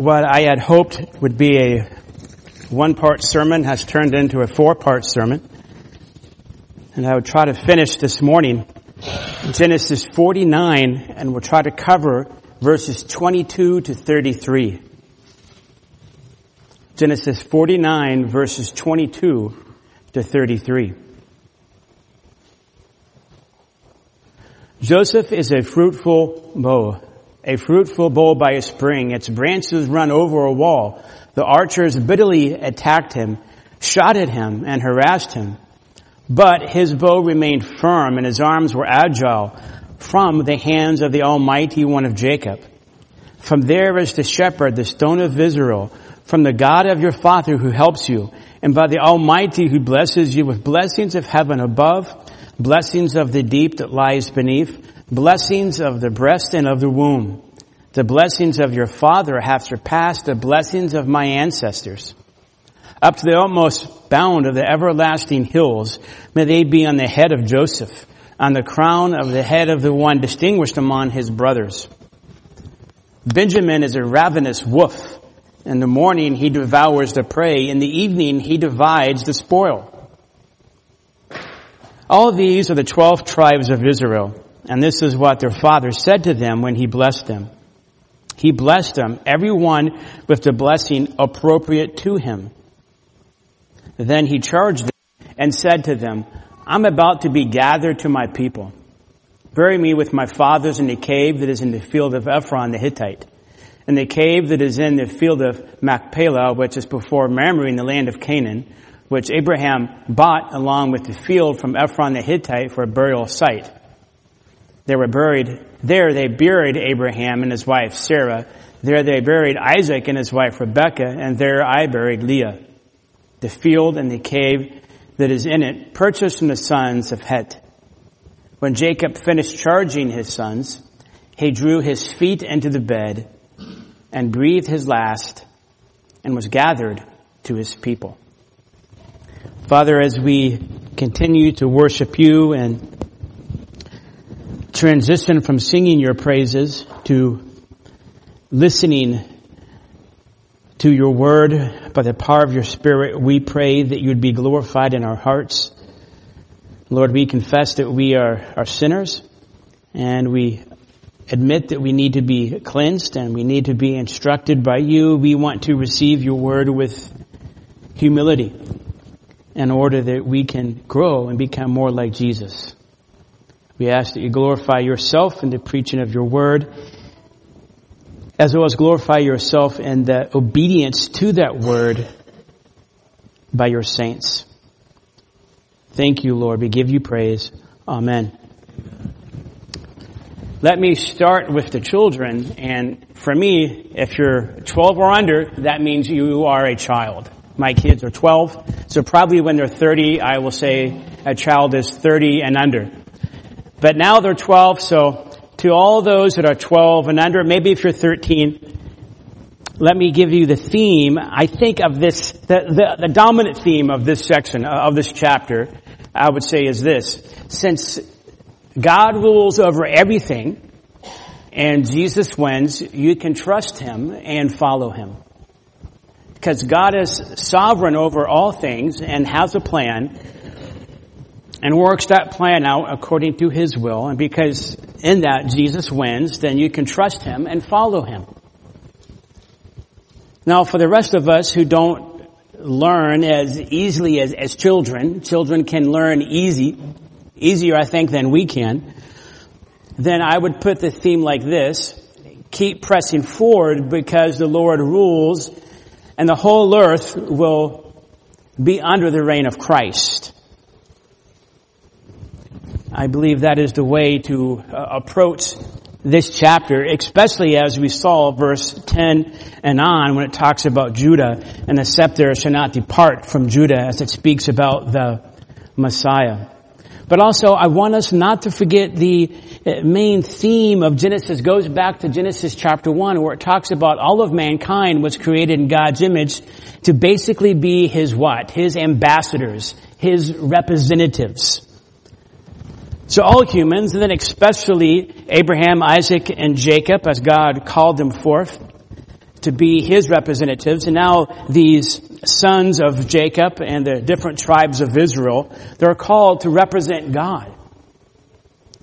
what I had hoped would be a one part sermon has turned into a four part sermon. And I would try to finish this morning Genesis 49 and we'll try to cover verses 22 to 33. Genesis 49 verses 22 to 33. Joseph is a fruitful bough, a fruitful bough by a spring. Its branches run over a wall. The archers bitterly attacked him, shot at him, and harassed him. But his bow remained firm and his arms were agile from the hands of the Almighty One of Jacob. From there is the shepherd, the stone of Israel, from the God of your father who helps you, and by the Almighty who blesses you with blessings of heaven above, blessings of the deep that lies beneath, blessings of the breast and of the womb. The blessings of your father have surpassed the blessings of my ancestors. Up to the utmost bound of the everlasting hills, may they be on the head of Joseph, on the crown of the head of the one distinguished among his brothers. Benjamin is a ravenous wolf in the morning he devours the prey. In the evening he divides the spoil. All these are the twelve tribes of Israel. And this is what their father said to them when he blessed them. He blessed them, everyone with the blessing appropriate to him. Then he charged them and said to them, I'm about to be gathered to my people. Bury me with my fathers in the cave that is in the field of Ephron the Hittite in the cave that is in the field of Machpelah, which is before Mamre in the land of Canaan, which Abraham bought along with the field from Ephron the Hittite for a burial site. They were buried, there they buried Abraham and his wife Sarah. There they buried Isaac and his wife Rebekah, and there I buried Leah. The field and the cave that is in it, purchased from the sons of Het. When Jacob finished charging his sons, he drew his feet into the bed and breathed his last and was gathered to his people. Father, as we continue to worship you and transition from singing your praises to listening to your word by the power of your spirit, we pray that you would be glorified in our hearts. Lord, we confess that we are, are sinners and we admit that we need to be cleansed and we need to be instructed by you. We want to receive your word with humility in order that we can grow and become more like Jesus. We ask that you glorify yourself in the preaching of your word, as well as glorify yourself in the obedience to that word by your saints. Thank you, Lord. We give you praise. Amen. Let me start with the children. And for me, if you're 12 or under, that means you are a child. My kids are 12. So probably when they're 30, I will say a child is 30 and under. But now they're 12, so to all those that are 12 and under, maybe if you're 13, let me give you the theme, I think of this, the, the, the dominant theme of this section, uh, of this chapter, I would say is this. Since God rules over everything, and Jesus wins, you can trust Him and follow Him. Because God is sovereign over all things and has a plan and works that plan out according to His will. And because in that Jesus wins, then you can trust Him and follow Him. Now for the rest of us who don't learn as easily as, as children, children can learn easy, easier, I think, than we can, then I would put the theme like this. Keep pressing forward because the Lord rules and the whole earth will be under the reign of Christ. I believe that is the way to uh, approach this chapter, especially as we saw verse 10 and on when it talks about Judah and the scepter shall not depart from Judah as it speaks about the Messiah. But also, I want us not to forget the uh, main theme of Genesis goes back to Genesis chapter 1 where it talks about all of mankind was created in God's image to basically be His what? His ambassadors, His representatives. So all humans, and then especially Abraham, Isaac, and Jacob, as God called them forth, to be his representatives. And now these sons of Jacob and the different tribes of Israel, they're called to represent God.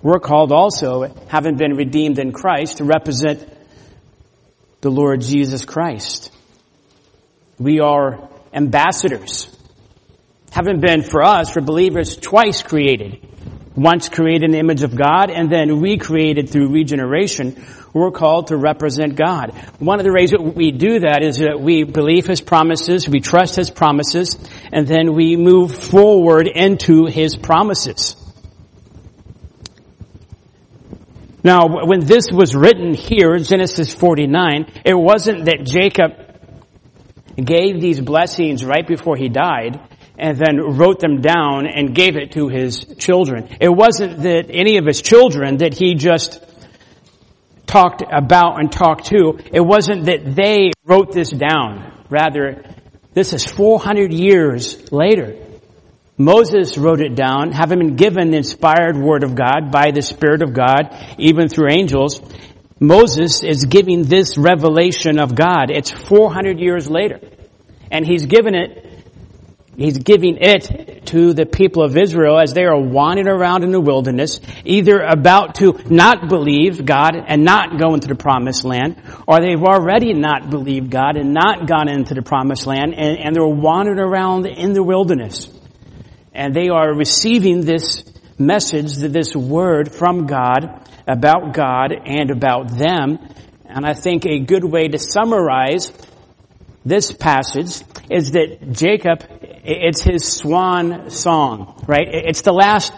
We're called also, having been redeemed in Christ, to represent the Lord Jesus Christ. We are ambassadors. Having been for us, for believers, twice created. Once created in the image of God and then recreated through regeneration. We're called to represent God. One of the ways that we do that is that we believe His promises, we trust His promises, and then we move forward into His promises. Now, when this was written here Genesis 49, it wasn't that Jacob gave these blessings right before he died and then wrote them down and gave it to his children. It wasn't that any of his children that he just talked about and talked to. It wasn't that they wrote this down. Rather, this is 400 years later. Moses wrote it down, having been given the inspired word of God by the Spirit of God, even through angels. Moses is giving this revelation of God. It's 400 years later. And he's given it, he's giving it to the people of Israel as they are wandering around in the wilderness, either about to not believe God and not go into the promised land, or they've already not believed God and not gone into the promised land, and, and they're wandering around in the wilderness and they are receiving this message, this word from God about God and about them. And I think a good way to summarize this passage is that Jacob, it's his swan song, right? It's the last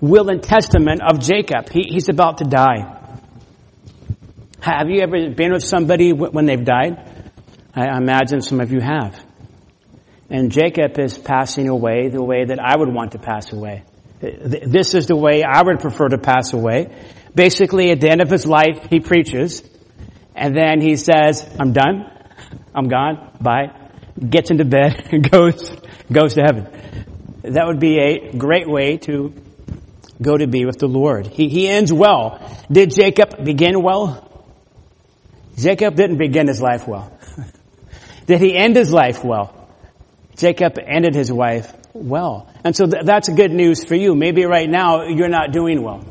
will and testament of Jacob. He, he's about to die. Have you ever been with somebody when they've died? I imagine some of you have. And Jacob is passing away the way that I would want to pass away. This is the way I would prefer to pass away. Basically, at the end of his life, he preaches, and then he says, I'm done, I'm gone, bye, gets into bed, and goes, goes to heaven. That would be a great way to go to be with the Lord. He, he ends well. Did Jacob begin well? Jacob didn't begin his life well. Did he end his life well? Jacob ended his wife well. And so th- that's good news for you. Maybe right now you're not doing well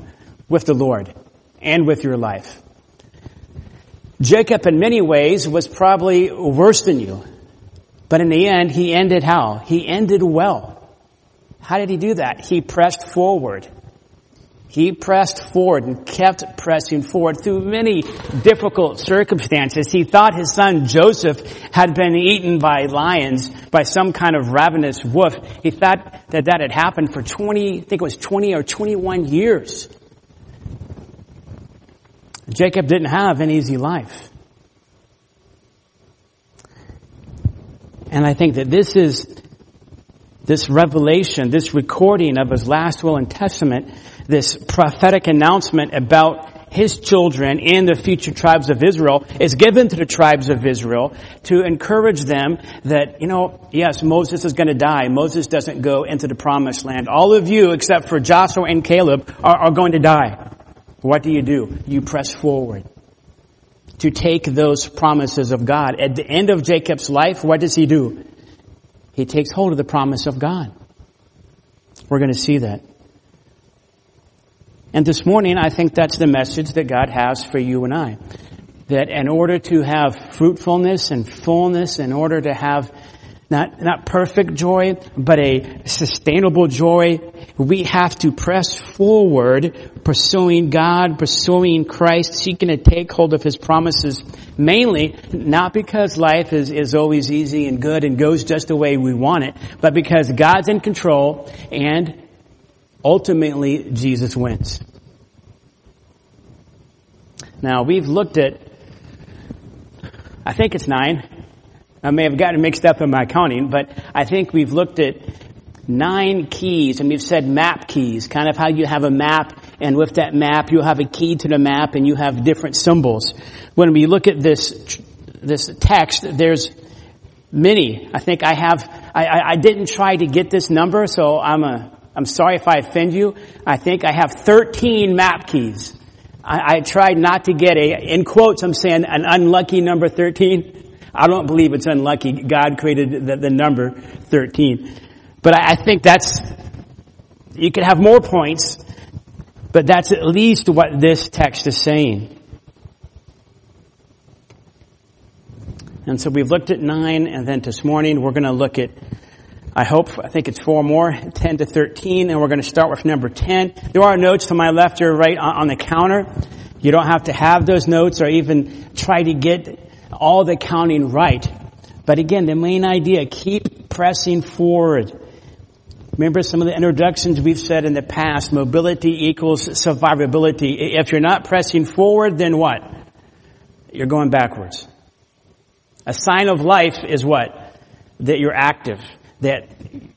with the Lord and with your life. Jacob in many ways was probably worse than you. But in the end, he ended how? He ended well. How did he do that? He pressed forward. He pressed forward and kept pressing forward through many difficult circumstances. He thought his son Joseph had been eaten by lions, by some kind of ravenous wolf. He thought that that had happened for 20, I think it was 20 or 21 years. Jacob didn't have an easy life. And I think that this is, this revelation, this recording of his last will and testament this prophetic announcement about his children and the future tribes of Israel is given to the tribes of Israel to encourage them that, you know, yes, Moses is going to die. Moses doesn't go into the promised land. All of you, except for Joshua and Caleb, are, are going to die. What do you do? You press forward to take those promises of God. At the end of Jacob's life, what does he do? He takes hold of the promise of God. We're going to see that. And this morning, I think that's the message that God has for you and I. That in order to have fruitfulness and fullness, in order to have not, not perfect joy, but a sustainable joy, we have to press forward, pursuing God, pursuing Christ, seeking to take hold of His promises, mainly not because life is, is always easy and good and goes just the way we want it, but because God's in control and ultimately Jesus wins. Now we've looked at, I think it's nine. I may have gotten mixed up in my counting, but I think we've looked at nine keys and we've said map keys, kind of how you have a map and with that map you have a key to the map and you have different symbols. When we look at this, this text, there's many. I think I have, I, I, didn't try to get this number, so I'm a, I'm sorry if I offend you. I think I have 13 map keys. I, I tried not to get a, in quotes, I'm saying an unlucky number 13. I don't believe it's unlucky. God created the, the number 13. But I, I think that's, you could have more points, but that's at least what this text is saying. And so we've looked at nine, and then this morning we're going to look at, I hope, I think it's four more, 10 to 13, and we're going to start with number 10. There are notes to my left or right on the counter. You don't have to have those notes or even try to get all the counting right. But again, the main idea, keep pressing forward. Remember some of the introductions we've said in the past, mobility equals survivability. If you're not pressing forward, then what? You're going backwards. A sign of life is what? That you're active, that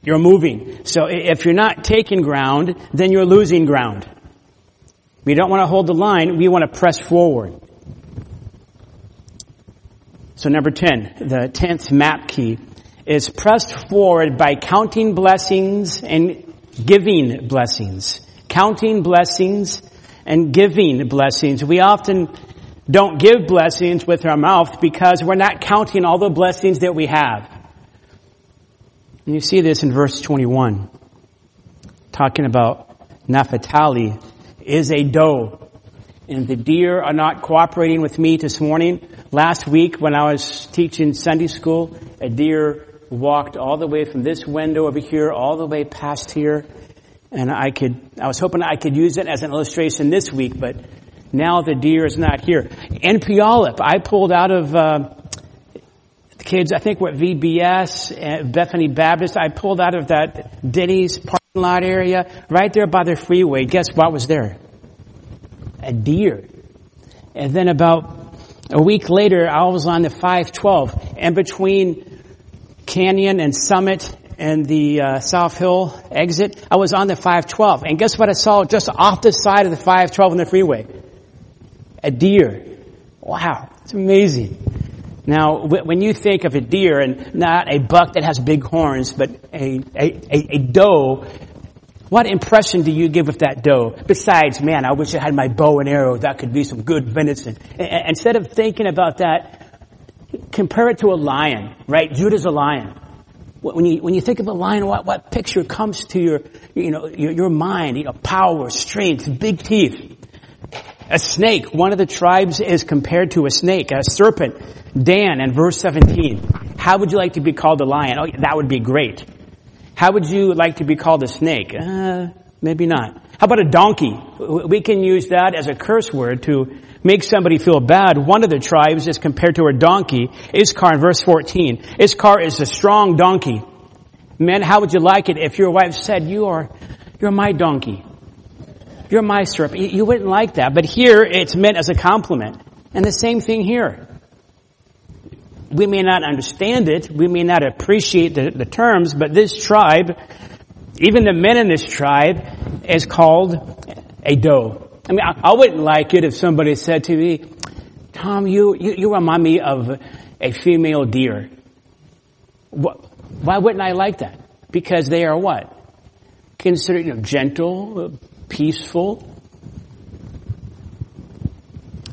you're moving. So if you're not taking ground, then you're losing ground. We don't want to hold the line, we want to press forward. So number 10, the 10th map key is pressed forward by counting blessings and giving blessings. Counting blessings and giving blessings. We often don't give blessings with our mouth because we're not counting all the blessings that we have. And you see this in verse 21, talking about Naphtali is a doe. And the deer are not cooperating with me this morning. Last week when I was teaching Sunday school, a deer walked all the way from this window over here all the way past here. And I could, I was hoping I could use it as an illustration this week, but now the deer is not here. In Puyallup, I pulled out of uh, the kids. I think we're at VBS, uh, Bethany Baptist. I pulled out of that Denny's parking lot area right there by the freeway. Guess what was there? A deer. And then about a week later, I was on the 512, and between Canyon and Summit and the uh, South Hill exit, I was on the 512. And guess what I saw just off the side of the 512 on the freeway? a deer. Wow, it's amazing. Now, when you think of a deer and not a buck that has big horns, but a, a, a, doe, what impression do you give of that doe? Besides, man, I wish I had my bow and arrow. That could be some good venison. Instead of thinking about that, compare it to a lion, right? Judah's a lion. When you, when you think of a lion, what, what picture comes to your, you know, your, your mind? You know, power, strength, big teeth. A snake, one of the tribes is compared to a snake, a serpent. Dan in verse 17. How would you like to be called a lion? Oh, that would be great. How would you like to be called a snake? Uh, maybe not. How about a donkey? We can use that as a curse word to make somebody feel bad. One of the tribes is compared to a donkey. Issachar in verse 14. Issachar is a strong donkey. Men, how would you like it if your wife said, you are, you're my donkey? You're my servant. You wouldn't like that. But here, it's meant as a compliment. And the same thing here. We may not understand it. We may not appreciate the, the terms, but this tribe, even the men in this tribe, is called a doe. I mean, I, I wouldn't like it if somebody said to me, Tom, you, you, you remind me of a female deer. Why wouldn't I like that? Because they are what? Considered, you know, gentle, peaceful,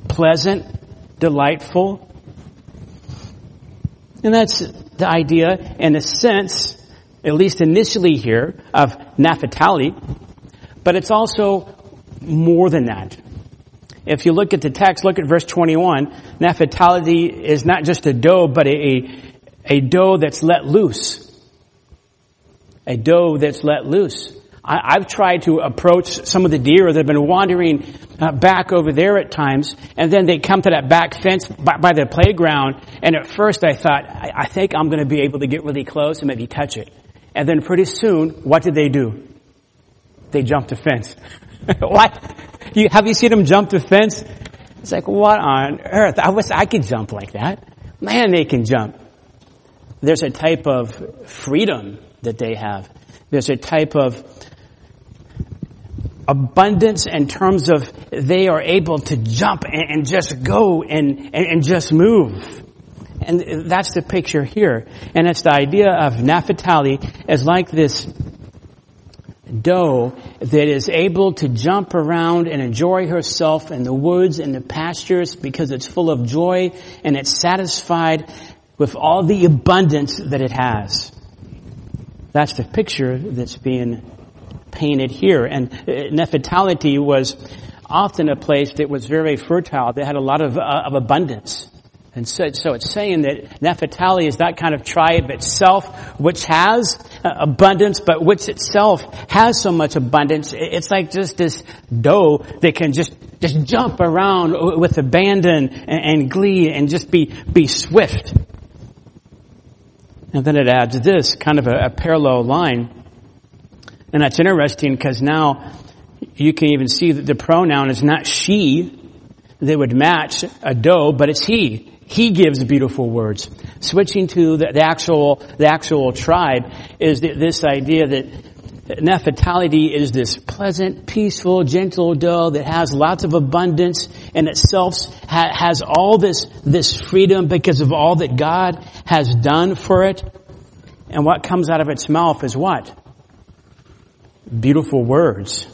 pleasant, delightful. And that's the idea in a sense, at least initially here, of Naphtali, but it's also more than that. If you look at the text, look at verse 21, Naphtali is not just a doe, but a, a doe that's let loose. A doe that's let loose. I, have tried to approach some of the deer that have been wandering uh, back over there at times, and then they come to that back fence by, by the playground, and at first I thought, I, I think I'm going to be able to get really close and maybe touch it. And then pretty soon, what did they do? They jumped the fence. what? You, have you seen them jump the fence? It's like, what on earth? I wish I could jump like that. Man, they can jump. There's a type of freedom that they have. There's a type of abundance in terms of they are able to jump and, and just go and, and, and, just move. And that's the picture here. And it's the idea of Naphtali as like this doe that is able to jump around and enjoy herself in the woods and the pastures because it's full of joy and it's satisfied with all the abundance that it has. That's the picture that's being painted here. And uh, was often a place that was very fertile. They had a lot of, uh, of abundance. And so, so, it's saying that Naphtali is that kind of tribe itself, which has uh, abundance, but which itself has so much abundance. It's like just this doe that can just, just jump around with abandon and, and glee and just be, be swift. And then it adds this kind of a, a parallel line. And that's interesting because now you can even see that the pronoun is not she that would match a doe, but it's he. He gives beautiful words. Switching to the, the actual, the actual tribe is this idea that Naphtali is this pleasant, peaceful, gentle doe that has lots of abundance and itself ha, has all this, this freedom because of all that God has done for it. And what comes out of its mouth is what? Beautiful words.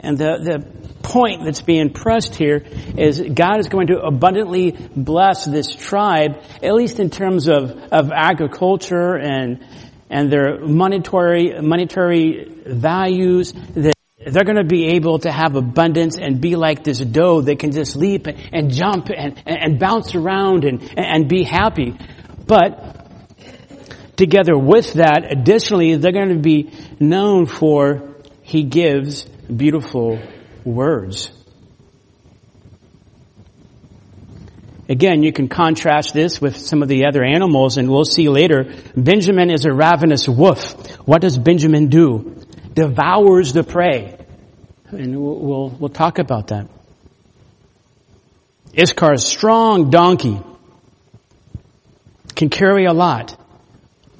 And the, the point that's being pressed here is God is going to abundantly bless this tribe, at least in terms of, of agriculture and, and their monetary, monetary values that they're going to be able to have abundance and be like this doe that can just leap and, jump and, and bounce around and, and be happy. But together with that, additionally, they're going to be known for he gives beautiful words. Again, you can contrast this with some of the other animals and we'll see later. Benjamin is a ravenous wolf. What does Benjamin do? Devours the prey. And we'll, we'll, talk about that. Issachar's strong donkey can carry a lot,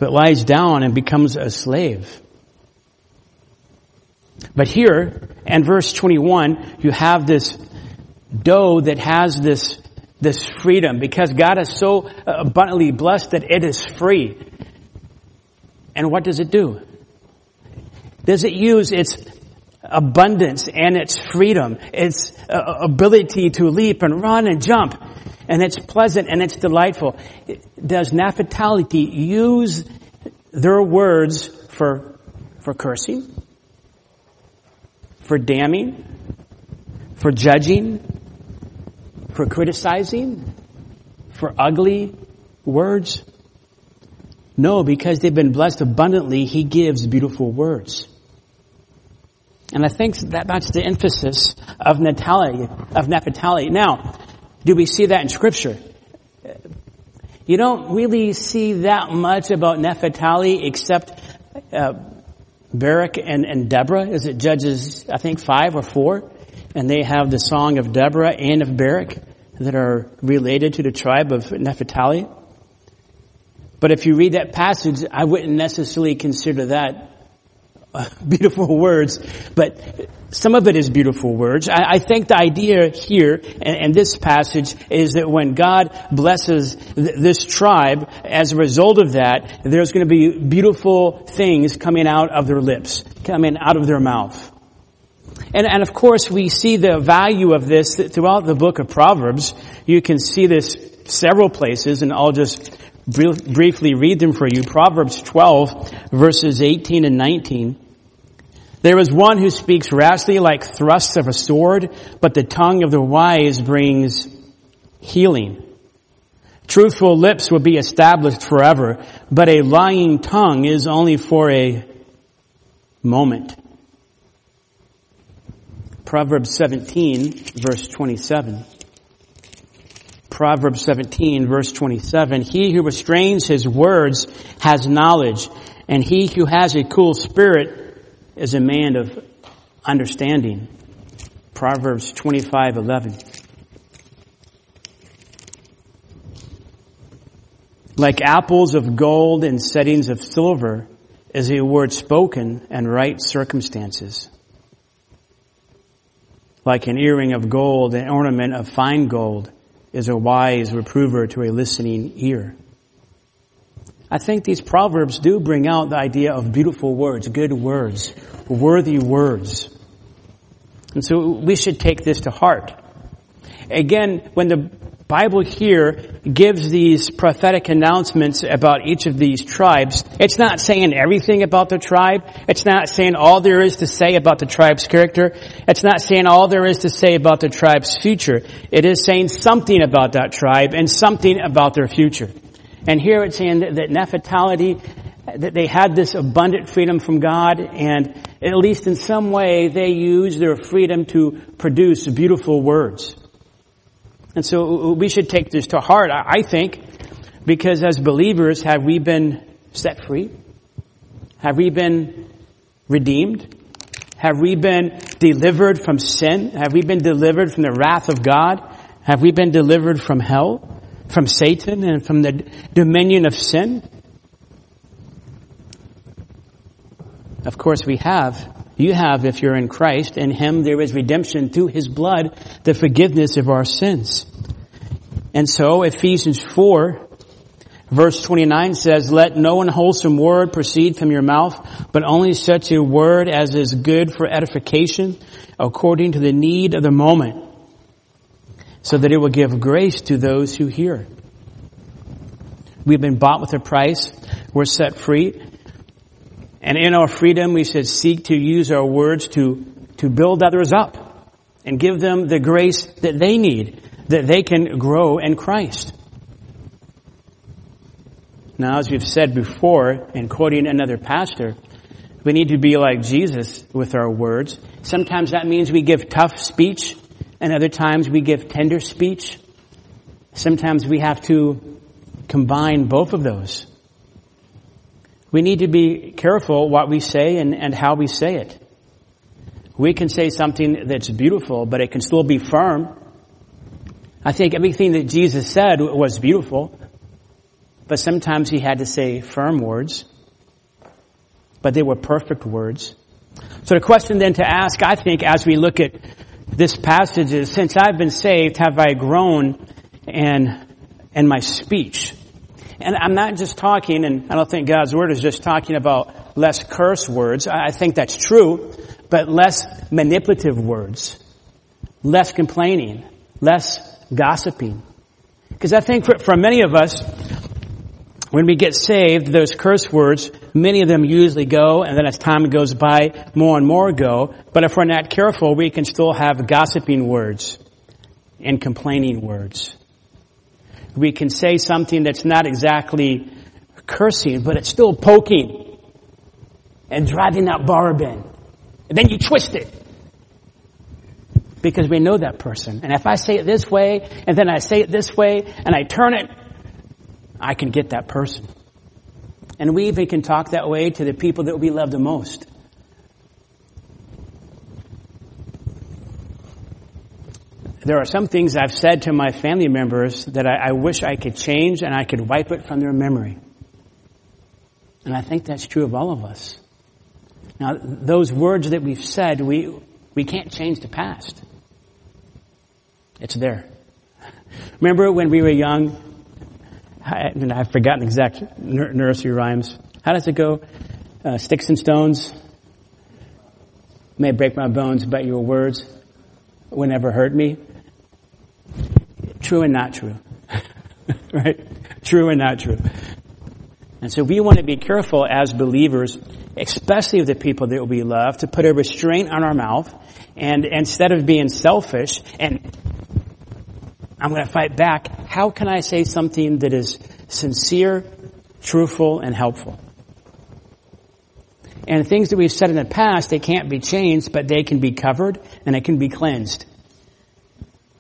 but lies down and becomes a slave. But here, in verse 21, you have this doe that has this, this freedom because God is so abundantly blessed that it is free. And what does it do? Does it use its abundance and its freedom, its uh, ability to leap and run and jump, and it's pleasant and it's delightful? Does Naphtali use their words for, for cursing? for damning, for judging, for criticizing, for ugly words? No, because they've been blessed abundantly, He gives beautiful words. And I think that that's the emphasis of Naphtali, of Naphtali. Now, do we see that in scripture? You don't really see that much about Naphtali except uh, Barak and, and Deborah. Is it Judges, I think, five or four? And they have the song of Deborah and of Barak that are related to the tribe of Naphtali. But if you read that passage, I wouldn't necessarily consider that beautiful words, but some of it is beautiful words. I, I think the idea here in, this passage is that when God blesses th- this tribe, as a result of that, there's going to be beautiful things coming out of their lips, coming out of their mouth. And, and of course, we see the value of this throughout the book of Proverbs. You can see this several places, and I'll just briefly read them for you. Proverbs 12 verses 18 and 19. There is one who speaks rashly like thrusts of a sword, but the tongue of the wise brings healing. Truthful lips will be established forever, but a lying tongue is only for a moment. Proverbs 17 verse 27. Proverbs 17 verse 27. He who restrains his words has knowledge, and he who has a cool spirit is a man of understanding. Proverbs 25, 11. Like apples of gold and settings of silver is a word spoken in right circumstances. Like an earring of gold, an ornament of fine gold is a wise reprover to a listening ear. I think these proverbs do bring out the idea of beautiful words, good words, worthy words. And so we should take this to heart. Again, when the Bible here gives these prophetic announcements about each of these tribes. It's not saying everything about the tribe. It's not saying all there is to say about the tribe's character. It's not saying all there is to say about the tribe's future. It is saying something about that tribe and something about their future. And here it's saying that, that Naphtali, that they had this abundant freedom from God and at least in some way they used their freedom to produce beautiful words. And so uh, uh, we should take this to heart, I think, because as believers, have we been set free? Have we been redeemed? Have we been delivered from sin? Have we been delivered from the wrath of God? Have we been delivered from hell, from Satan, and from the dominion of sin? Of course we have. You have if you're in Christ. In Him there is redemption through His blood, the forgiveness of our sins. And so Ephesians 4 verse 29 says, Let no unwholesome word proceed from your mouth, but only such a word as is good for edification according to the need of the moment, so that it will give grace to those who hear. We've been bought with a price. We're set free. And in our freedom, we should seek to use our words to, to build others up and give them the grace that they need, that they can grow in Christ. Now, as we've said before, in quoting another pastor, we need to be like Jesus with our words. Sometimes that means we give tough speech, and other times we give tender speech. Sometimes we have to combine both of those. We need to be careful what we say and, and how we say it. We can say something that's beautiful, but it can still be firm. I think everything that Jesus said was beautiful, but sometimes he had to say firm words, but they were perfect words. So the question then to ask, I think, as we look at this passage is, since I've been saved, have I grown in, in my speech? And I'm not just talking, and I don't think God's Word is just talking about less curse words. I think that's true, but less manipulative words, less complaining, less gossiping. Because I think for, for many of us, when we get saved, those curse words, many of them usually go, and then as time goes by, more and more go. But if we're not careful, we can still have gossiping words and complaining words we can say something that's not exactly cursing, but it's still poking and driving that barb in. And then you twist it. Because we know that person. And if I say it this way, and then I say it this way, and I turn it, I can get that person. And we even can talk that way to the people that we love the most. There are some things I've said to my family members that I, I, wish I could change and I could wipe it from their memory. And I think that's true of all of us. Now, those words that we've said, we, we can't change the past. It's there. Remember when we were young? I, have forgotten exact nursery rhymes. How does it go? Uh, sticks and stones may break my bones, but your words will never hurt me. True and not true. right? True and not true. And so we want to be careful as believers, especially of the people that we love, to put a restraint on our mouth and instead of being selfish and I'm going to fight back, how can I say something that is sincere, truthful, and helpful? And things that we've said in the past, they can't be changed, but they can be covered and it can be cleansed.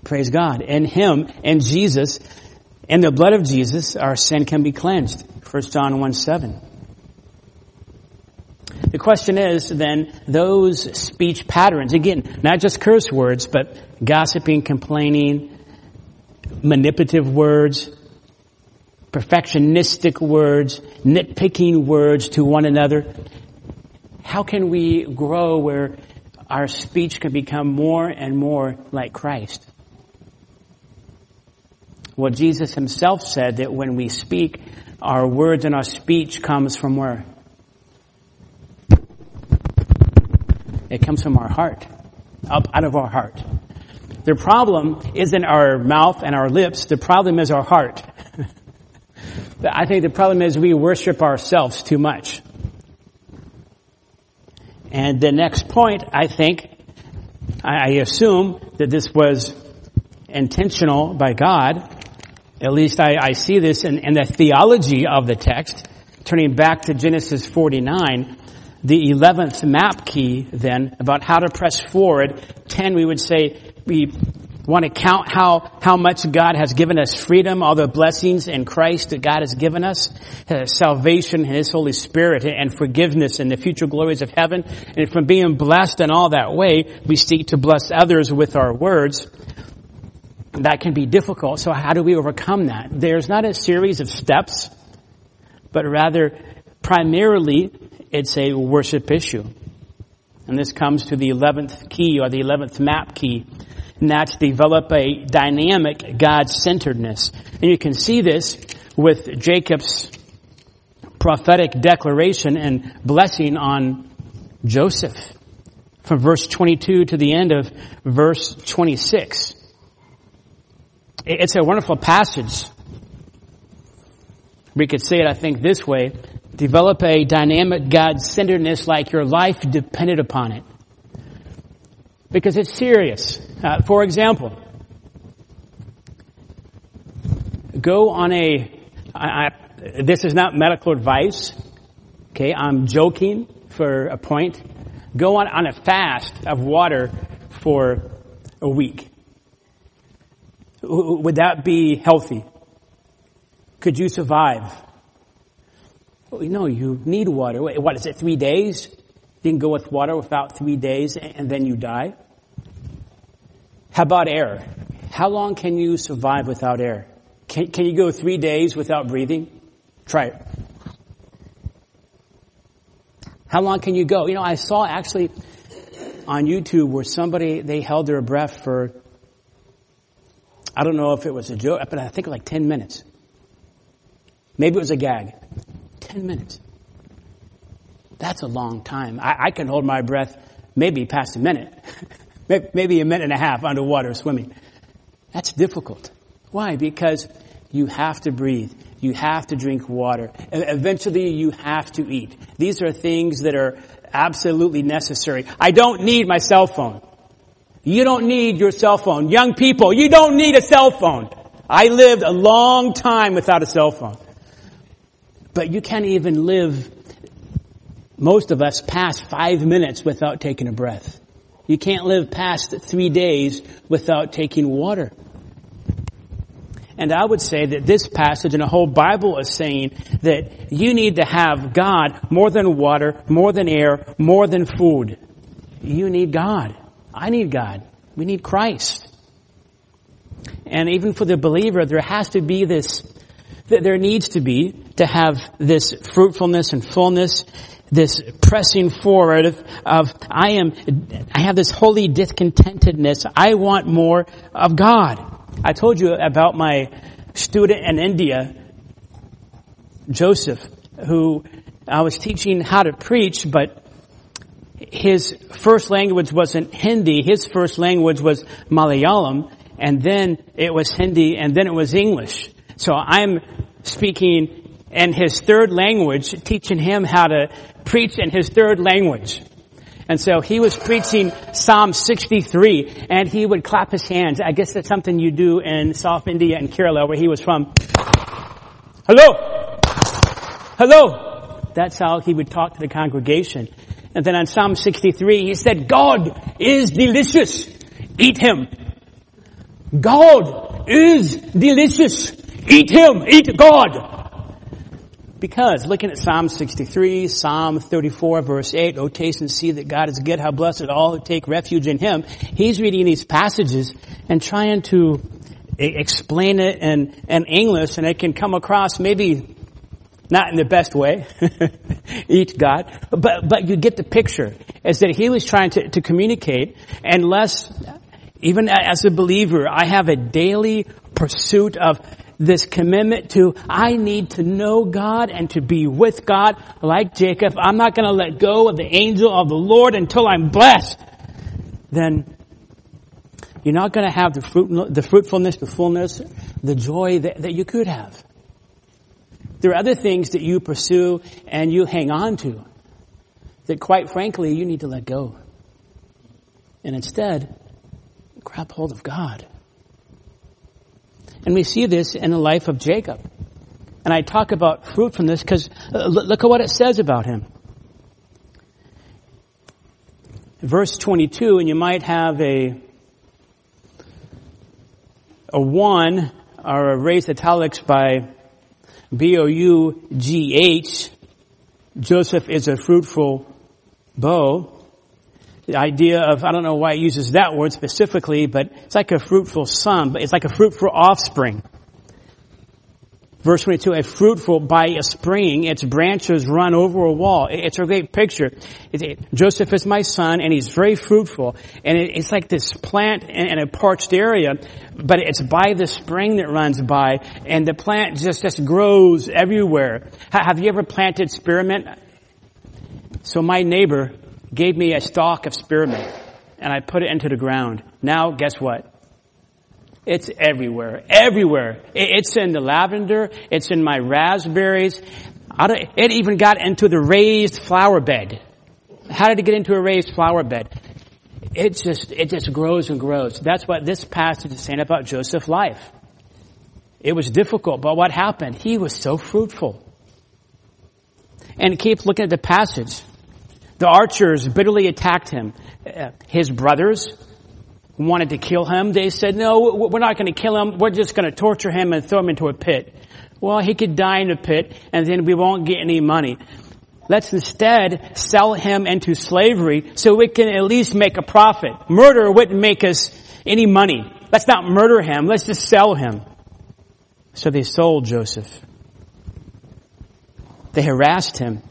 Praise God. In Him, and Jesus, in the blood of Jesus, our sin can be cleansed. 1 John 1 7. The question is then, those speech patterns, again, not just curse words, but gossiping, complaining, manipulative words, perfectionistic words, nitpicking words to one another. How can we grow where our speech can become more and more like Christ? Well, Jesus himself said that when we speak, our words and our speech comes from where? It comes from our heart. Up out of our heart. The problem isn't our mouth and our lips. The problem is our heart. I think the problem is we worship ourselves too much. And the next point, I think, I assume that this was intentional by God. At least I, I see this in, in the theology of the text. Turning back to Genesis 49, the 11th map key then about how to press forward. 10, we would say we want to count how, how much God has given us freedom, all the blessings in Christ that God has given us, uh, salvation and His Holy Spirit and forgiveness and the future glories of heaven. And from being blessed in all that way, we seek to bless others with our words. That can be difficult. So how do we overcome that? There's not a series of steps, but rather primarily it's a worship issue. And this comes to the 11th key or the 11th map key and that's develop a dynamic God-centeredness. And you can see this with Jacob's prophetic declaration and blessing on Joseph from verse 22 to the end of verse 26. It's a wonderful passage. We could say it, I think, this way. Develop a dynamic God-centeredness like your life depended upon it. Because it's serious. Uh, for example, go on a. I, I, this is not medical advice. Okay, I'm joking for a point. Go on, on a fast of water for a week. Would that be healthy? Could you survive? Well, no, you need water. What is it, three days? You can go with water without three days and then you die? How about air? How long can you survive without air? Can, can you go three days without breathing? Try it. How long can you go? You know, I saw actually on YouTube where somebody, they held their breath for, I don't know if it was a joke, but I think like 10 minutes. Maybe it was a gag. 10 minutes. That's a long time. I, I can hold my breath maybe past a minute. maybe a minute and a half underwater swimming. That's difficult. Why? Because you have to breathe. You have to drink water. Eventually you have to eat. These are things that are absolutely necessary. I don't need my cell phone. You don't need your cell phone. Young people, you don't need a cell phone. I lived a long time without a cell phone. But you can't even live, most of us, past five minutes without taking a breath. You can't live past three days without taking water. And I would say that this passage and the whole Bible is saying that you need to have God more than water, more than air, more than food. You need God. I need God. We need Christ. And even for the believer, there has to be this, there needs to be to have this fruitfulness and fullness this pressing forward of, of, I am, I have this holy discontentedness. I want more of God. I told you about my student in India, Joseph, who I was teaching how to preach, but his first language wasn't Hindi. His first language was Malayalam, and then it was Hindi, and then it was English. So I'm speaking in his third language, teaching him how to preach in his third language. And so he was preaching Psalm 63 and he would clap his hands. I guess that's something you do in South India and Kerala where he was from. Hello! Hello! That's how he would talk to the congregation. And then on Psalm 63 he said, God is delicious. Eat him. God is delicious. Eat him. Eat God. Because looking at Psalm 63, Psalm 34 verse 8, oh taste and see that God is good, how blessed all who take refuge in Him. He's reading these passages and trying to explain it in, in English and it can come across maybe not in the best way, eat God, but, but you get the picture, is that he was trying to, to communicate unless, even as a believer, I have a daily pursuit of this commitment to, I need to know God and to be with God like Jacob. I'm not going to let go of the angel of the Lord until I'm blessed. Then you're not going to have the, fruit, the fruitfulness, the fullness, the joy that, that you could have. There are other things that you pursue and you hang on to that quite frankly you need to let go. And instead, grab hold of God. And we see this in the life of Jacob. And I talk about fruitfulness because uh, look at what it says about him. Verse 22, and you might have a, a one or a raised italics by B-O-U-G-H. Joseph is a fruitful bough the idea of, I don't know why it uses that word specifically, but it's like a fruitful son, but it's like a fruitful offspring. Verse 22, a fruitful by a spring, its branches run over a wall. It's a great picture. Joseph is my son and he's very fruitful. And it's like this plant in a parched area, but it's by the spring that runs by and the plant just, just grows everywhere. Have you ever planted spearmint? So my neighbor, gave me a stalk of spearmint and I put it into the ground. Now, guess what? It's everywhere. Everywhere. It's in the lavender. It's in my raspberries. It even got into the raised flower bed. How did it get into a raised flower bed? It just, it just grows and grows. That's what this passage is saying about Joseph's life. It was difficult, but what happened? He was so fruitful. And keep looking at the passage. The archers bitterly attacked him. Uh, his brothers wanted to kill him. They said, no, we're not going to kill him. We're just going to torture him and throw him into a pit. Well, he could die in a pit and then we won't get any money. Let's instead sell him into slavery so we can at least make a profit. Murder wouldn't make us any money. Let's not murder him. Let's just sell him. So they sold Joseph. They harassed him.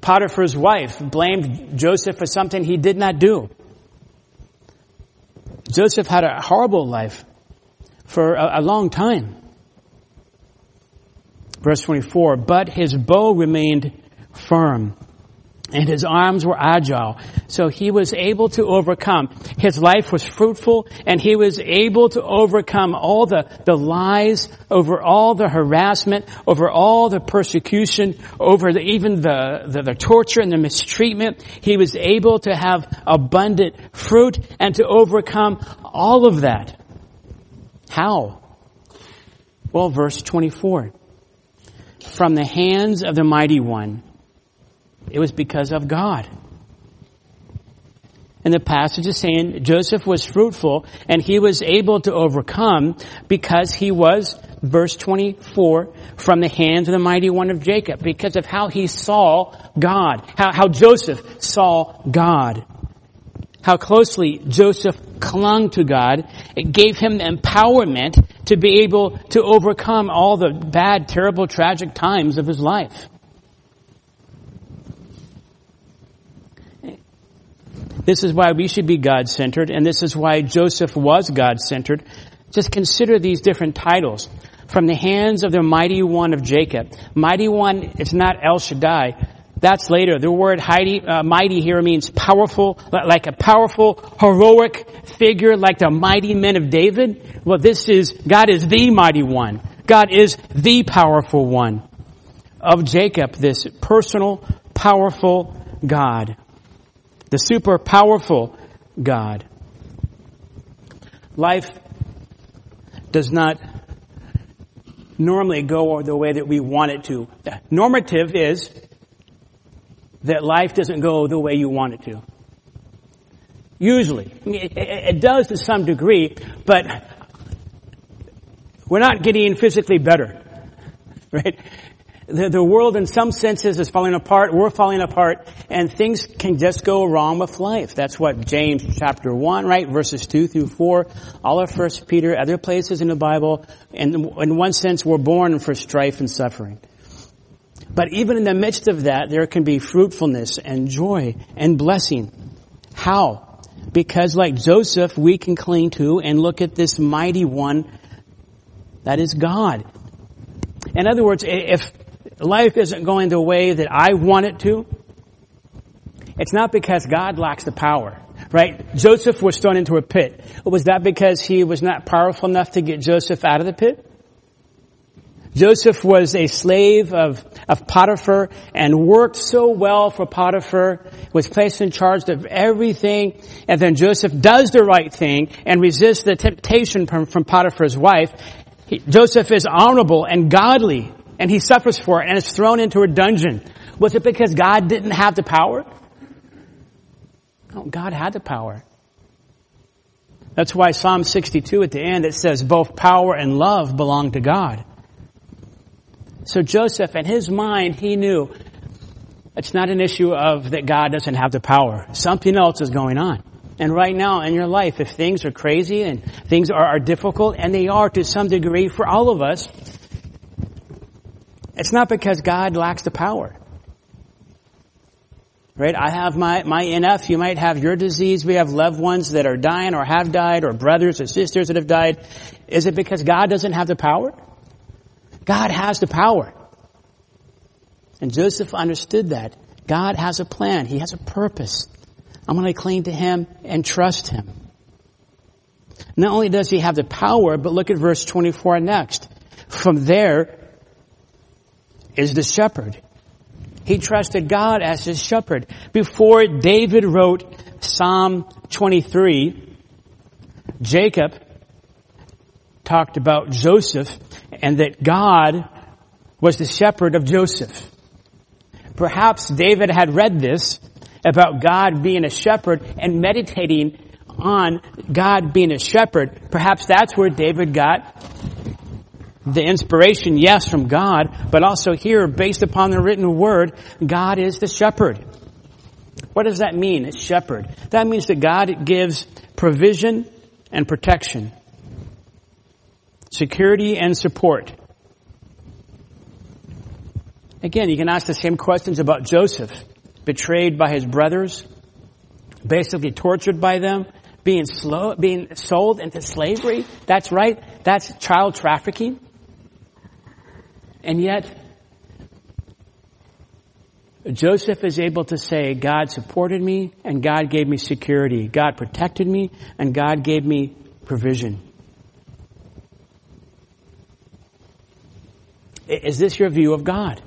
Potiphar's wife blamed Joseph for something he did not do. Joseph had a horrible life for a, a long time. Verse 24, but his bow remained firm and his arms were agile. So he was able to overcome. His life was fruitful and he was able to overcome all the, the lies, over all the harassment, over all the persecution, over the, even the, the, the torture and the mistreatment. He was able to have abundant fruit and to overcome all of that. How? Well, verse 24. From the hands of the mighty one, it was because of God. And the passage is saying Joseph was fruitful and he was able to overcome because he was, verse 24, from the hands of the mighty one of Jacob, because of how he saw God, how, how Joseph saw God. How closely Joseph clung to God. It gave him the empowerment to be able to overcome all the bad, terrible, tragic times of his life. This is why we should be God-centered, and this is why Joseph was God-centered. Just consider these different titles. From the hands of the mighty one of Jacob. Mighty one, it's not El Shaddai. That's later. The word mighty, uh, mighty here means powerful, like a powerful, heroic figure, like the mighty men of David. Well, this is, God is the mighty one. God is the powerful one of Jacob, this personal, powerful God the super powerful God. Life does not normally go the way that we want it to. Normative is that life doesn't go the way you want it to. Usually. It, does to some degree, but we're not getting physically better. Right? The, the world in some senses is falling apart, we're falling apart, and things can just go wrong with life. That's what James chapter 1, right, verses 2 through 4, all of First Peter, other places in the Bible, and in one sense we're born for strife and suffering. But even in the midst of that, there can be fruitfulness and joy and blessing. How? Because like Joseph, we can cling to and look at this mighty one That is God. In other words, if life isn't going the way that I want it to, it's not because God lacks the power, right? Joseph was thrown into a pit. Was that because he was not powerful enough to get Joseph out of the pit? Joseph was a slave of, of Potiphar and worked so well for Potiphar, was placed in charge of everything, and then Joseph does the right thing and resists the temptation from, from Potiphar's wife. He, Joseph is honorable and godly, and he suffers for it and is thrown into a dungeon. Was it because God didn't have the power? No, God had the power. That's why Psalm 62 at the end it says both power and love belong to God. So Joseph, in his mind, he knew it's not an issue of that God doesn't have the power. Something else is going on. And right now in your life, if things are crazy and things are, are difficult, and they are to some degree for all of us, it's not because God lacks the power. Right? I have my, my NF. You might have your disease. We have loved ones that are dying or have died or brothers or sisters that have died. Is it because God doesn't have the power? God has the power. And Joseph understood that. God has a plan. He has a purpose. I'm going to cling to Him and trust Him. Not only does He have the power, but look at verse 24 next. From there is the shepherd. He trusted God as his shepherd. Before David wrote Psalm 23, Jacob talked about Joseph and that God was the shepherd of Joseph. Perhaps David had read this about God being a shepherd and meditating on God being a shepherd. Perhaps that's where David got the inspiration, yes, from God, but also here, based upon the written word, God is the shepherd. What does that mean, a shepherd? That means that God gives provision and protection security and support. Again, you can ask the same questions about Joseph, betrayed by his brothers, basically tortured by them, being slow, being sold into slavery. That's right. That's child trafficking. And yet, Joseph is able to say, God supported me and God gave me security. God protected me and God gave me provision. Is this your view of God?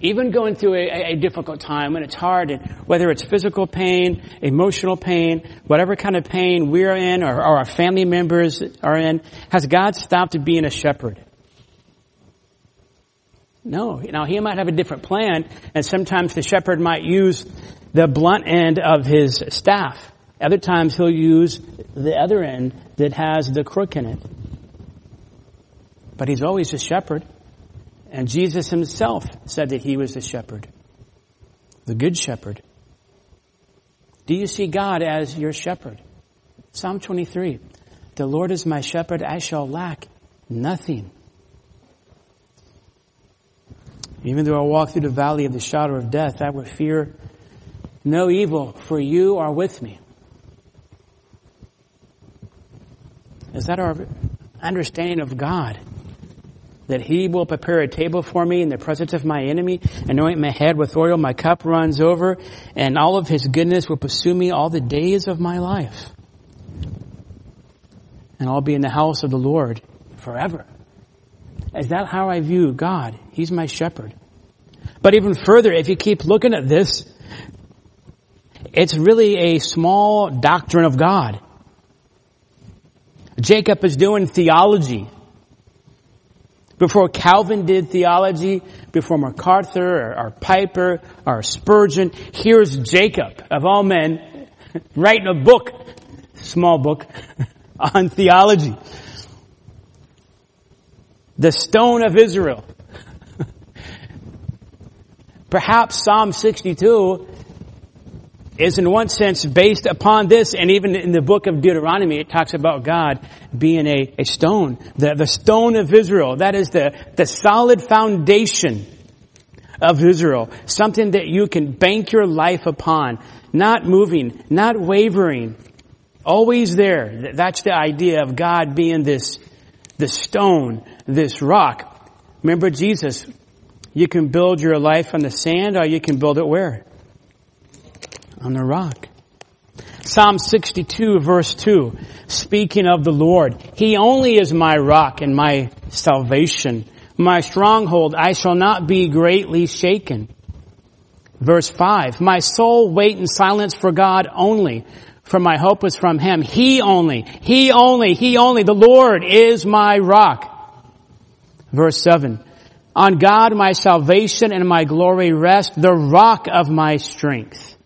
Even going through a, a, difficult time when it's hard, and whether it's physical pain, emotional pain, whatever kind of pain we're in or, or our family members are in, has God stopped being a shepherd? No. Now, he might have a different plan, and sometimes the shepherd might use the blunt end of his staff. Other times he'll use the other end that has the crook in it. But he's always a shepherd. And Jesus himself said that he was the shepherd, the good shepherd. Do you see God as your shepherd? Psalm 23. The Lord is my shepherd, I shall lack nothing. Even though I walk through the valley of the shadow of death, I will fear no evil, for you are with me. Is that our understanding of God? that he will prepare a table for me in the presence of my enemy, anoint my head with oil, my cup runs over, and all of his goodness will pursue me all the days of my life. And I'll be in the house of the Lord forever. Is that how I view God? He's my shepherd. But even further, if you keep looking at this, it's really a small doctrine of God. Jacob is doing theology before Calvin did theology, before MacArthur or, Piper or Spurgeon, here's Jacob, of all men, writing a book, small book, on theology. The stone of Israel. Perhaps Psalm 62 is in one sense based upon this, and even in the book of Deuteronomy, it talks about God being a, a stone, the, the stone of Israel. That is the, the solid foundation of Israel. Something that you can bank your life upon. Not moving, not wavering. Always there. That's the idea of God being this, this stone, this rock. Remember Jesus, you can build your life on the sand or you can build it where? On the rock. Psalm 62 verse 2, speaking of the Lord, He only is my rock and my salvation, my stronghold, I shall not be greatly shaken. Verse 5, my soul wait in silence for God only, for my hope was from Him. He only, He only, He only, the Lord is my rock. Verse 7, on God my salvation and my glory rest, the rock of my strength.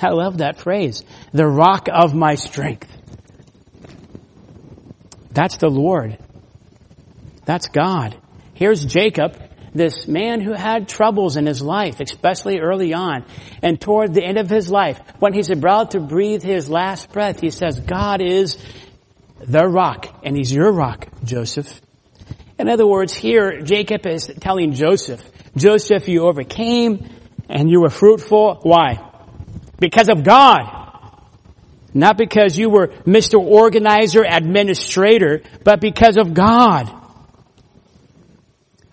I love that phrase. The rock of my strength. That's the Lord. That's God. Here's Jacob, this man who had troubles in his life, especially early on. And toward the end of his life, when he's about to breathe his last breath, he says, God is the rock, and he's your rock, Joseph. In other words, here, Jacob is telling Joseph, Joseph, you overcame and you were fruitful. Why? Because of God. Not because you were Mr. Organizer, Administrator, but because of God.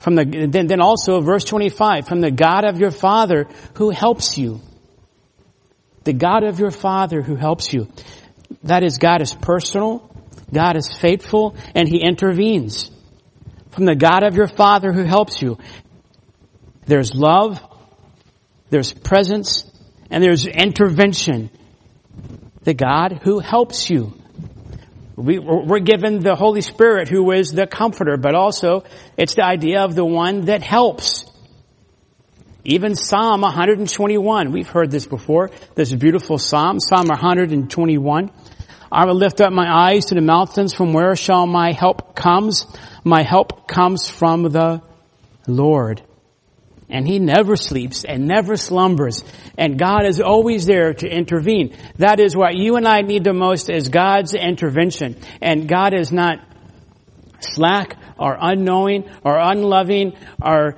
From the, then, then also verse 25, from the God of your Father who helps you. The God of your Father who helps you. That is, God is personal, God is faithful, and He intervenes. From the God of your Father who helps you. There's love, there's presence, and there's intervention. The God who helps you. We, are given the Holy Spirit who is the comforter, but also it's the idea of the one that helps. Even Psalm 121, we've heard this before, this beautiful Psalm, Psalm 121. I will lift up my eyes to the mountains, from where shall my help comes? My help comes from the Lord and he never sleeps and never slumbers and God is always there to intervene. That is what you and I need the most is God's intervention and God is not slack or unknowing or unloving or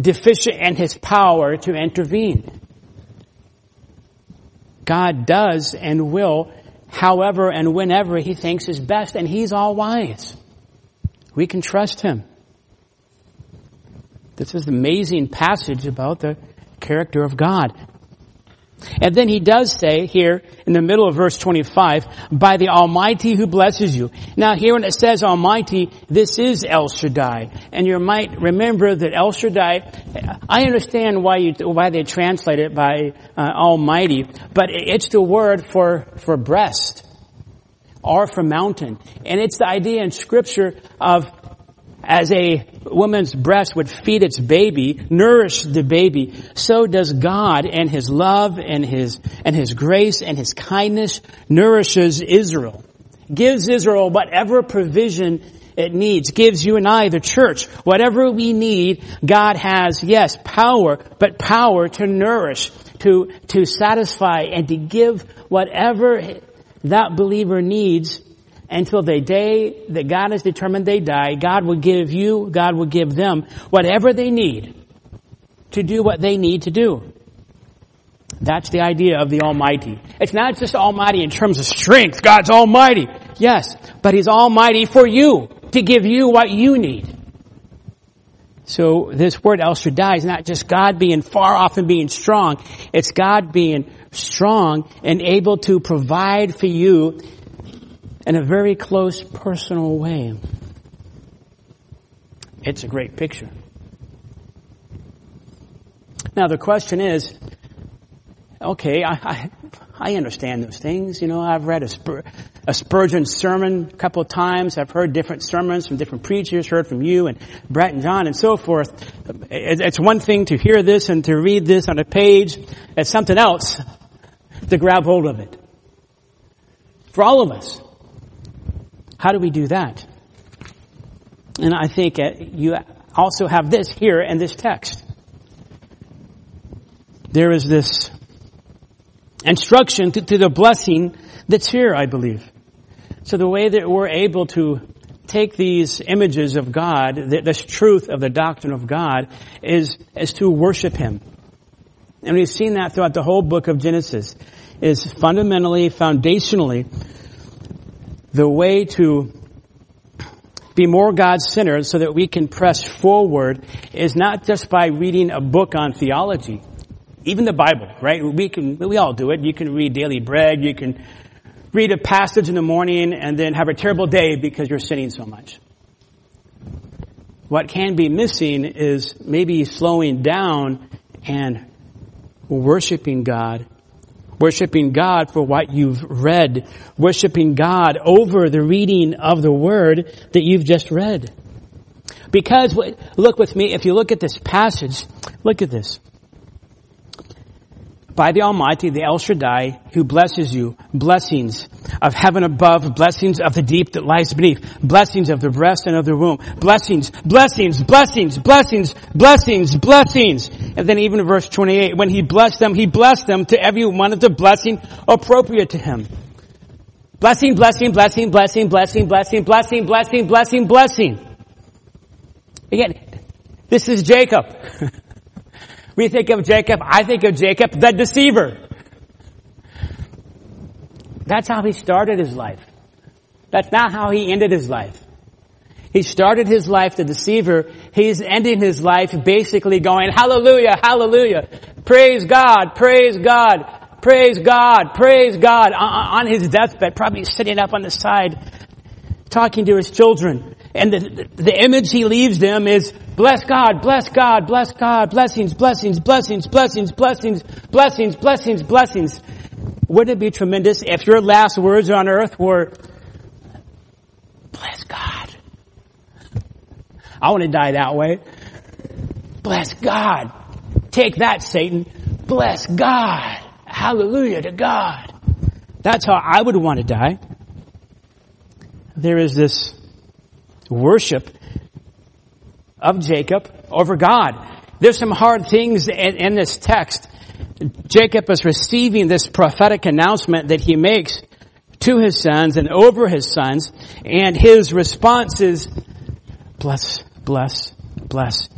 deficient in his power to intervene. God does and will however and whenever he thinks is best and he's all wise. We can trust him. This is an amazing passage about the character of God. And then he does say here in the middle of verse 25, by the Almighty who blesses you. Now here when it says Almighty, this is El Shaddai. And you might remember that El Shaddai, I understand why you, why they translate it by uh, Almighty, but it's the word for, for breast or for mountain. And it's the idea in scripture of as a woman's breast would feed its baby, nourish the baby, so does God and His love and His, and His grace and His kindness nourishes Israel. Gives Israel whatever provision it needs. Gives you and I, the church, whatever we need, God has, yes, power, but power to nourish, to, to satisfy and to give whatever that believer needs until the day that God has determined they die, God will give you, God will give them whatever they need to do what they need to do. That's the idea of the Almighty. It's not just Almighty in terms of strength. God's Almighty. Yes, but He's Almighty for you, to give you what you need. So this word El Shaddai is not just God being far off and being strong. It's God being strong and able to provide for you in a very close personal way. It's a great picture. Now the question is, okay, I, I, I understand those things. You know, I've read a, Spur, a Spurgeon sermon a couple of times. I've heard different sermons from different preachers, heard from you and Brett and John and so forth. It's one thing to hear this and to read this on a page. It's something else to grab hold of it. For all of us. How do we do that? And I think uh, you also have this here in this text. There is this instruction to, to the blessing that's here, I believe. So the way that we're able to take these images of God, this truth of the doctrine of God, is, is to worship Him. And we've seen that throughout the whole book of Genesis, is fundamentally, foundationally, the way to be more God-centered so that we can press forward is not just by reading a book on theology. Even the Bible, right? We can, we all do it. You can read Daily Bread. You can read a passage in the morning and then have a terrible day because you're sinning so much. What can be missing is maybe slowing down and worshiping God worshiping God for what you've read, worshiping God over the reading of the word that you've just read. Because, look with me, if you look at this passage, look at this by the Almighty, the El Shaddai, who blesses you, blessings of heaven above, blessings of the deep that lies beneath, blessings of the breast and of the womb, blessings, blessings, blessings, blessings, blessings, blessings. And then even verse 28, when he blessed them, he blessed them to every one of the blessing appropriate to him. Blessing, blessing, blessing, blessing, blessing, blessing, blessing, blessing, blessing, blessing. Again, this is Jacob. We think of Jacob, I think of Jacob, the deceiver. That's how he started his life. That's not how he ended his life. He started his life the deceiver. He's ending his life basically going, hallelujah, hallelujah. Praise God, praise God, praise God, praise God. On his deathbed, probably sitting up on the side, talking to his children. And the, the image he leaves them is Bless God, bless God, bless God, blessings, blessings, blessings, blessings, blessings, blessings, blessings, blessings. Wouldn't it be tremendous if your last words on earth were, bless God? I want to die that way. Bless God. Take that, Satan. Bless God. Hallelujah to God. That's how I would want to die. There is this worship of Jacob over God. There's some hard things in, in this text. Jacob is receiving this prophetic announcement that he makes to his sons and over his sons, and his response is, bless, bless, bless.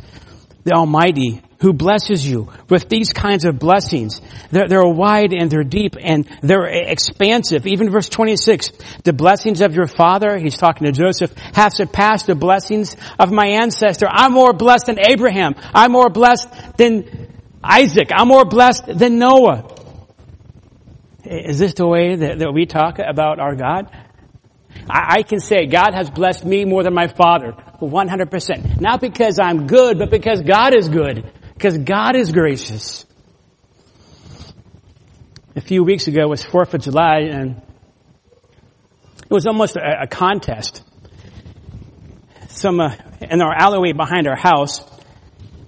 The Almighty who blesses you with these kinds of blessings. They're, they're wide and they're deep and they're expansive. Even verse 26, the blessings of your father, he's talking to Joseph, have surpassed the blessings of my ancestor. I'm more blessed than Abraham. I'm more blessed than Isaac. I'm more blessed than Noah. Is this the way that, that we talk about our God? I, I can say God has blessed me more than my father. 100%. Not because I'm good, but because God is good. Because God is gracious. A few weeks ago was 4th of July and it was almost a, a contest. Some, uh, in our alleyway behind our house,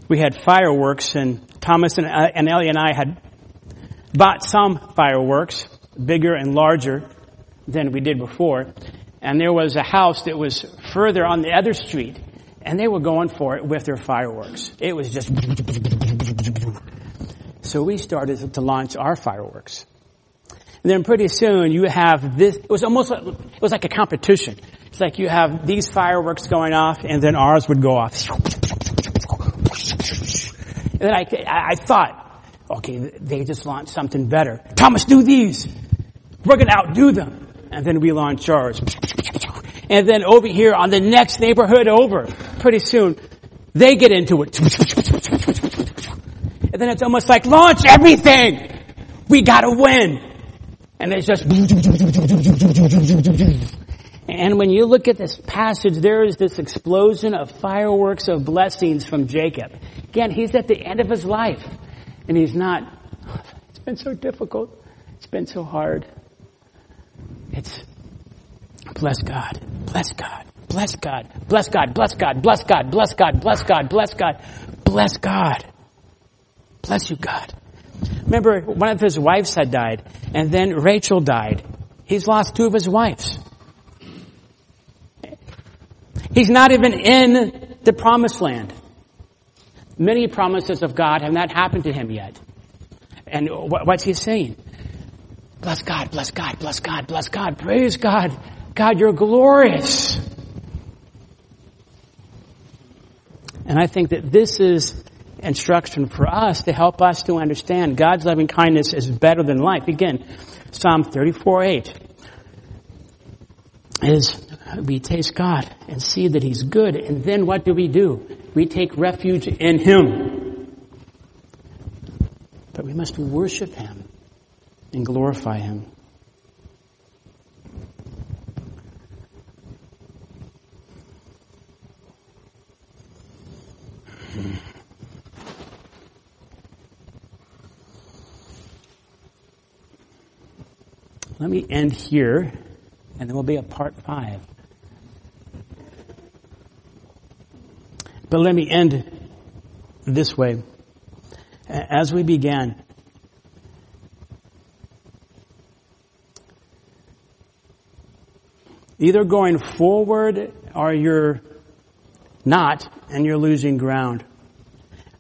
we had fireworks and Thomas and, uh, and Ellie and I had bought some fireworks, bigger and larger than we did before. And there was a house that was further on the other street and they were going for it with their fireworks. It was just. So we started to launch our fireworks. And then pretty soon you have this, it was almost, like, it was like a competition. It's like you have these fireworks going off and then ours would go off. And then I, I thought, okay, they just launched something better. Thomas, do these. We're going to outdo them. And then we launch ours. And then over here on the next neighborhood over, pretty soon, they get into it. And then it's almost like, launch everything! We gotta win! And it's just, and when you look at this passage, there is this explosion of fireworks of blessings from Jacob. Again, he's at the end of his life. And he's not, it's been so difficult. It's been so hard. It's, Bless God. Bless God. Bless God. Bless God. Bless God. Bless God. Bless God. Bless God. Bless God. Bless God. Bless you, God. Remember, one of his wives had died, and then Rachel died. He's lost two of his wives. He's not even in the promised land. Many promises of God have not happened to him yet. And what's he saying? Bless God, bless God, bless God, bless God, praise God. God, you're glorious. And I think that this is instruction for us to help us to understand God's loving kindness is better than life. Again, Psalm 34 8 is we taste God and see that He's good. And then what do we do? We take refuge in Him. But we must worship Him and glorify Him. Let me end here, and then we'll be at part five. But let me end this way. As we began, either going forward or you're not and you're losing ground.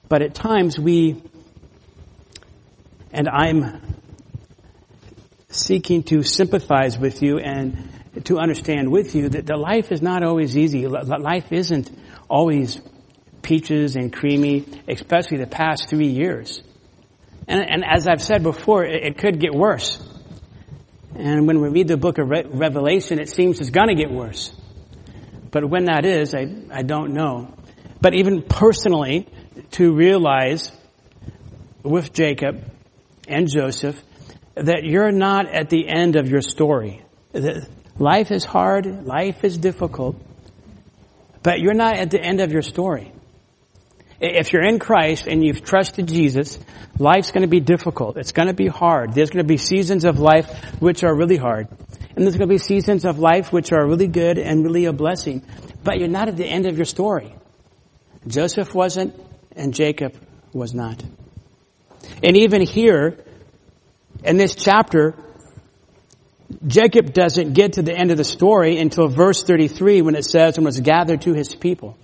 But at times we, and I'm seeking to sympathize with you and to understand with you that the life is not always easy. Life isn't always peaches and creamy, especially the past three years. And, and as I've said before, it, it, could get worse. And when we read the book of Re- Revelation, it seems it's gonna get worse. But when that is, I, I don't know. But even personally, to realize with Jacob and Joseph that you're not at the end of your story. Life is hard, life is difficult, but you're not at the end of your story. If you're in Christ and you've trusted Jesus, life's going to be difficult. It's going to be hard. There's going to be seasons of life which are really hard. And there's going to be seasons of life which are really good and really a blessing. But you're not at the end of your story. Joseph wasn't and Jacob was not. And even here, in this chapter, Jacob doesn't get to the end of the story until verse 33 when it says, and was gathered to his people.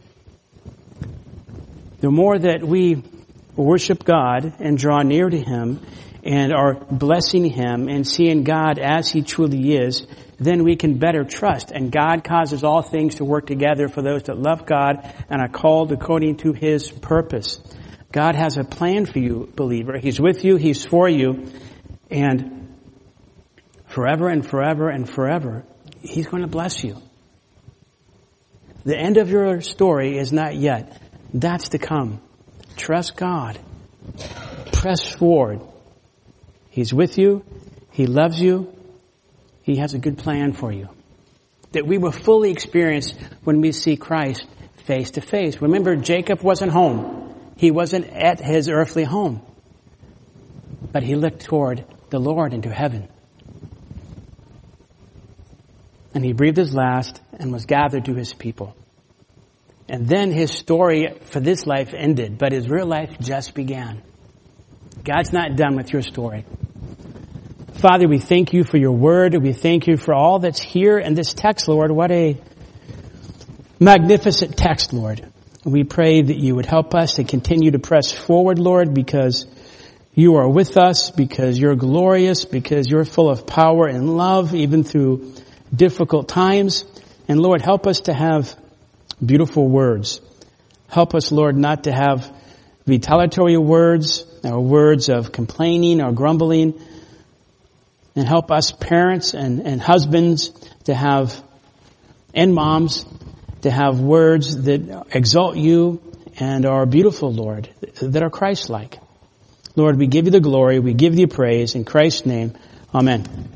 The more that we worship God and draw near to Him and are blessing Him and seeing God as He truly is, then we can better trust. And God causes all things to work together for those that love God and are called according to His purpose. God has a plan for you, believer. He's with you. He's for you. And forever and forever and forever, He's going to bless you. The end of your story is not yet. That's to come. Trust God. Press forward. He's with you. He loves you. He has a good plan for you. That we will fully experience when we see Christ face to face. Remember, Jacob wasn't home. He wasn't at his earthly home. But he looked toward the Lord into heaven. And he breathed his last and was gathered to his people. And then his story for this life ended, but his real life just began. God's not done with your story. Father, we thank you for your word. We thank you for all that's here in this text, Lord. What a magnificent text, Lord. We pray that you would help us to continue to press forward, Lord, because you are with us because you're glorious, because you're full of power and love, even through difficult times. And Lord, help us to have beautiful words. Help us, Lord, not to have retaliatory words or words of complaining or grumbling. And help us parents and, and husbands to have, and moms, to have words that exalt you and are beautiful, Lord, that are Christ-like. Lord, we give you the glory, we give you praise in Christ's name. Amen.